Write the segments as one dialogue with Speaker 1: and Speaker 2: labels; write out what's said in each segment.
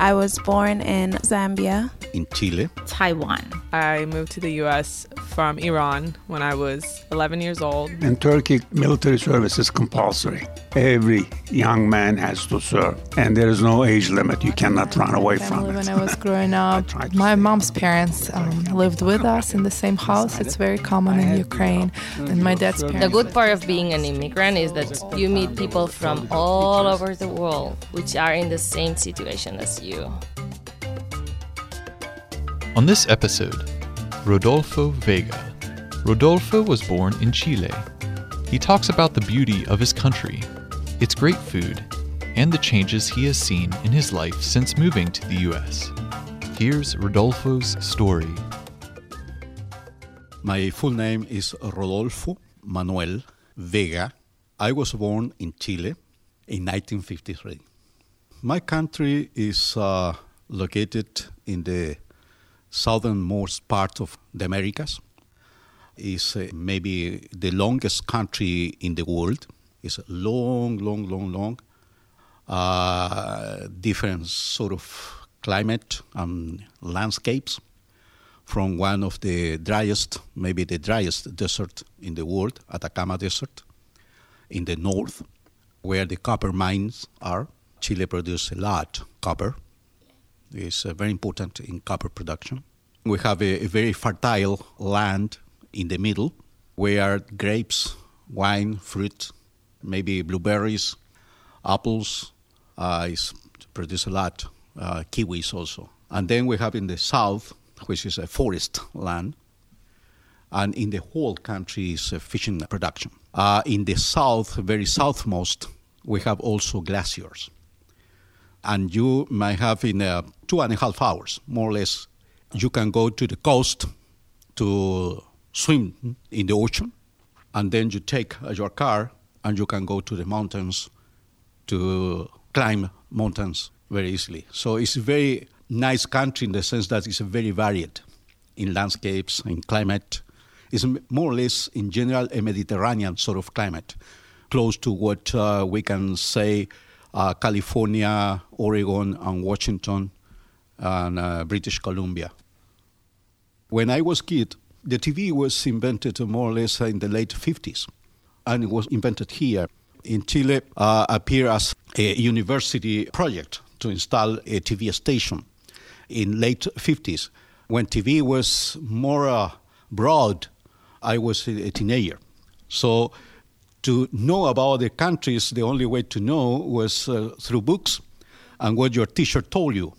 Speaker 1: I was born in Zambia.
Speaker 2: in Chile.
Speaker 3: Taiwan.
Speaker 4: I moved to the US from Iran when I was 11 years old.
Speaker 5: In Turkey, military service is compulsory. Every young man has to serve, and there is no age limit. You cannot run away from it.
Speaker 6: when I was growing up. My mom's parents um, lived with us in the same house. It's very common in Ukraine. And my dad's
Speaker 3: The good part of being an immigrant is that you meet people from all over the world which are in the same situation as you.
Speaker 7: On this episode, Rodolfo Vega. Rodolfo was born in Chile. He talks about the beauty of his country, its great food, and the changes he has seen in his life since moving to the US. Here's Rodolfo's story.
Speaker 2: My full name is Rodolfo Manuel Vega. I was born in Chile in 1953. My country is uh, located in the southernmost part of the Americas. Is uh, maybe the longest country in the world. It's long, long, long, long. Uh, different sort of climate and landscapes from one of the driest, maybe the driest desert in the world, Atacama Desert, in the north, where the copper mines are. Chile produces a lot copper. It's uh, very important in copper production. We have a, a very fertile land in the middle, where grapes, wine, fruit, maybe blueberries, apples, uh, is produce a lot. Uh, kiwis also, and then we have in the south, which is a forest land, and in the whole country is fishing production. Uh, in the south, very southmost, we have also glaciers, and you might have in uh, two and a half hours, more or less, you can go to the coast to swim in the ocean, and then you take uh, your car and you can go to the mountains to climb mountains very easily. So it's a very nice country in the sense that it's very varied in landscapes, in climate. It's more or less, in general, a Mediterranean sort of climate, close to what uh, we can say uh, California, Oregon, and Washington, and uh, British Columbia. When I was kid, the TV was invented more or less in the late 50s, and it was invented here in Chile. Uh, appeared as a university project to install a TV station in late 50s. When TV was more uh, broad, I was a, teenager. So to know about the countries, the only way to know was uh, through books and what your teacher told you,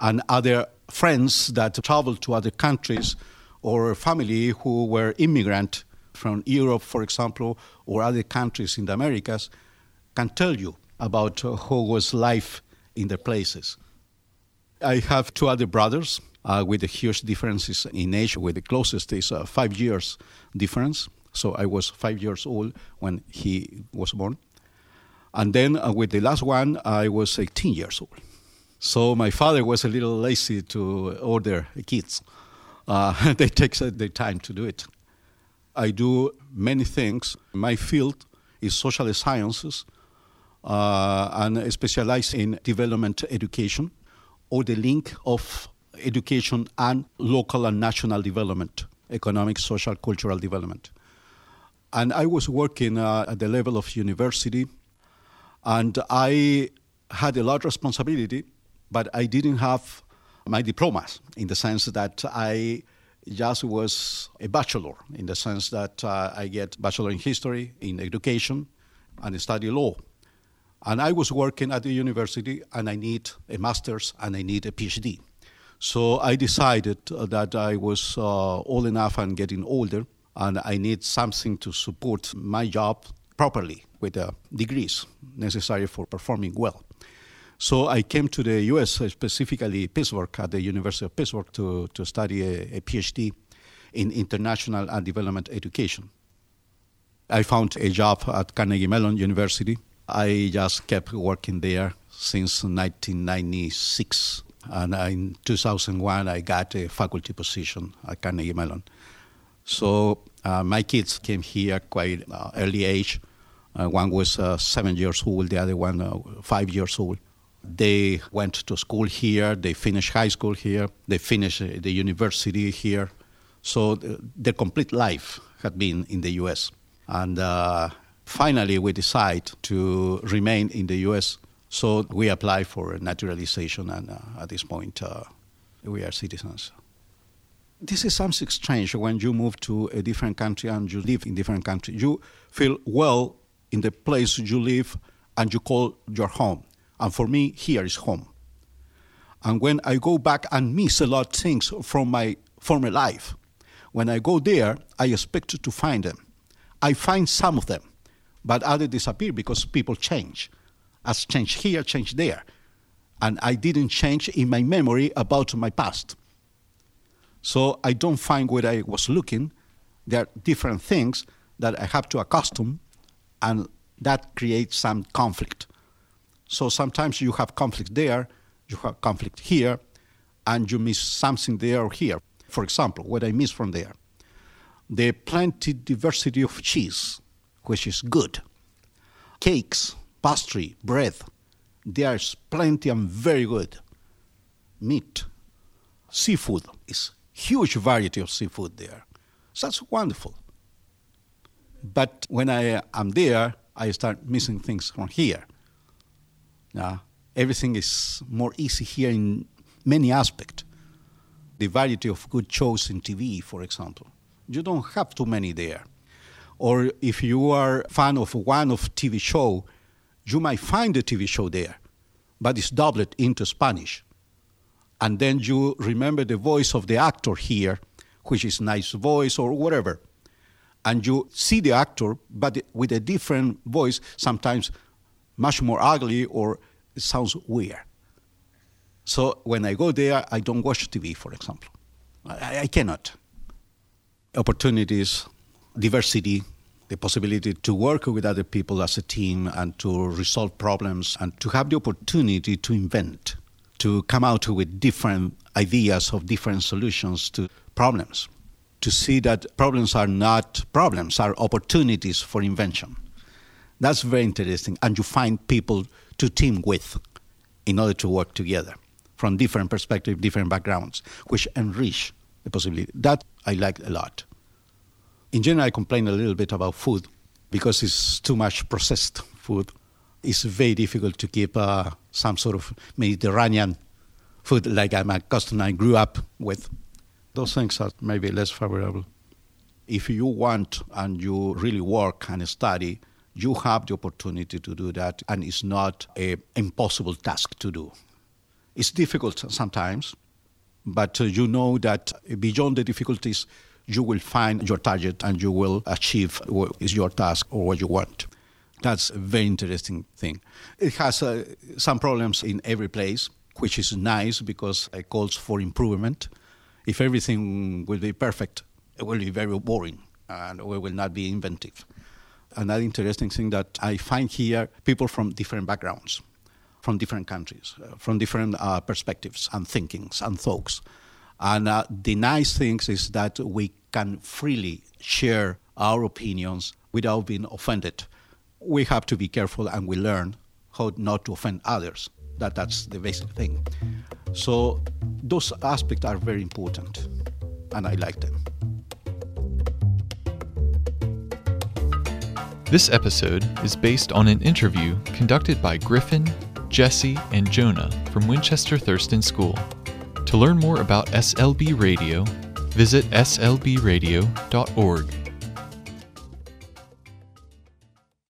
Speaker 2: and other friends that traveled to other countries or family who were immigrant from Europe, for example, or other countries in the Americas, can tell you about uh, how was life in their places. I have two other brothers uh, with the huge differences in age. With the closest is uh, five years difference. So I was five years old when he was born. And then uh, with the last one, I was 18 years old. So my father was a little lazy to order kids. Uh, they take their time to do it. I do many things. My field is social sciences, uh, and I specialize in development education or the link of education and local and national development, economic, social, cultural development. And I was working uh, at the level of university, and I had a lot of responsibility, but I didn't have my diplomas in the sense that I just was a bachelor, in the sense that uh, I get bachelor in history, in education, and study law. And I was working at the university, and I need a master's and I need a PhD. So I decided that I was uh, old enough and getting older, and I need something to support my job properly with the degrees necessary for performing well. So I came to the US, specifically Pittsburgh, at the University of Pittsburgh, to, to study a, a PhD in international and development education. I found a job at Carnegie Mellon University. I just kept working there since 1996 And in 2001, I got a faculty position at Carnegie Mellon. So uh, my kids came here quite uh, early age. Uh, one was uh, seven years old, the other one uh, five years old. They went to school here. They finished high school here. They finished uh, the university here. So th- their complete life had been in the U.S. And finally, we decide to remain in the U.S. So we apply for naturalization, and at this point, we are citizens this is something strange when you move to a different country and you live in different country. You feel well in the place you live and you call your home. And for me, here is home. And when I go back and miss a lot of things from my former life, when I go there, I expect to find them. I find some of them, but others disappear because people change. As change here, change there. And I didn't change in my memory about my past. So I don't find where I was looking. There are different things that I have to accustom, and that creates some conflict. So sometimes you have conflict there, you have conflict here, and you miss something there or here. For example, what I miss from there, the plenty diversity of cheese, which is good, cakes, pastry, bread, there's plenty and very good. Meat, seafood is huge variety of seafood there. So that's wonderful. But when I am there, I start missing things from here. Now, everything is more easy here in many aspects. The variety of good shows in TV, for example, you don't have too many there. Or if you are a fan of one of TV show, you might find the TV show there, but it's dubbed into Spanish and then you remember the voice of the actor here, which is nice voice or whatever, and you see the actor, but with a different voice, sometimes much more ugly or it sounds weird. So when I go there, I don't watch TV, for example. I, I cannot. Opportunities, diversity, the possibility to work with other people as a team and to resolve problems and to have the opportunity to invent to come out with different ideas of different solutions to problems, to see that problems are not problems, are opportunities for invention. That's very interesting. And you find people to team with in order to work together from different perspectives, different backgrounds, which enrich the possibility. That I like a lot. In general, I complain a little bit about food because it's too much processed food it's very difficult to keep uh, some sort of Mediterranean food like I'm accustomed I grew up with. Those things are maybe less favorable. If you want and you really work and study, you have the opportunity to do that, and it's not an impossible task to do. It's difficult sometimes, but uh, you know that beyond the difficulties, you will find your target and you will achieve what is your task or what you want. That's a very interesting thing. It has uh, some problems in every place, which is nice because it calls for improvement. If everything will be perfect, it will be very boring and we will not be inventive. Another interesting thing that I find here people from different backgrounds, from different countries, uh, from different uh, perspectives and thinkings and thoughts. And uh, the nice thing is that we can freely share our opinions without being offended we have to be careful and we learn how not to offend others. That, that's the basic thing. So those aspects are very important, and I like them.
Speaker 7: This episode is based on an interview conducted by Griffin, Jesse, and Jonah from Winchester Thurston School. To learn more about SLB Radio, visit slbradio.org.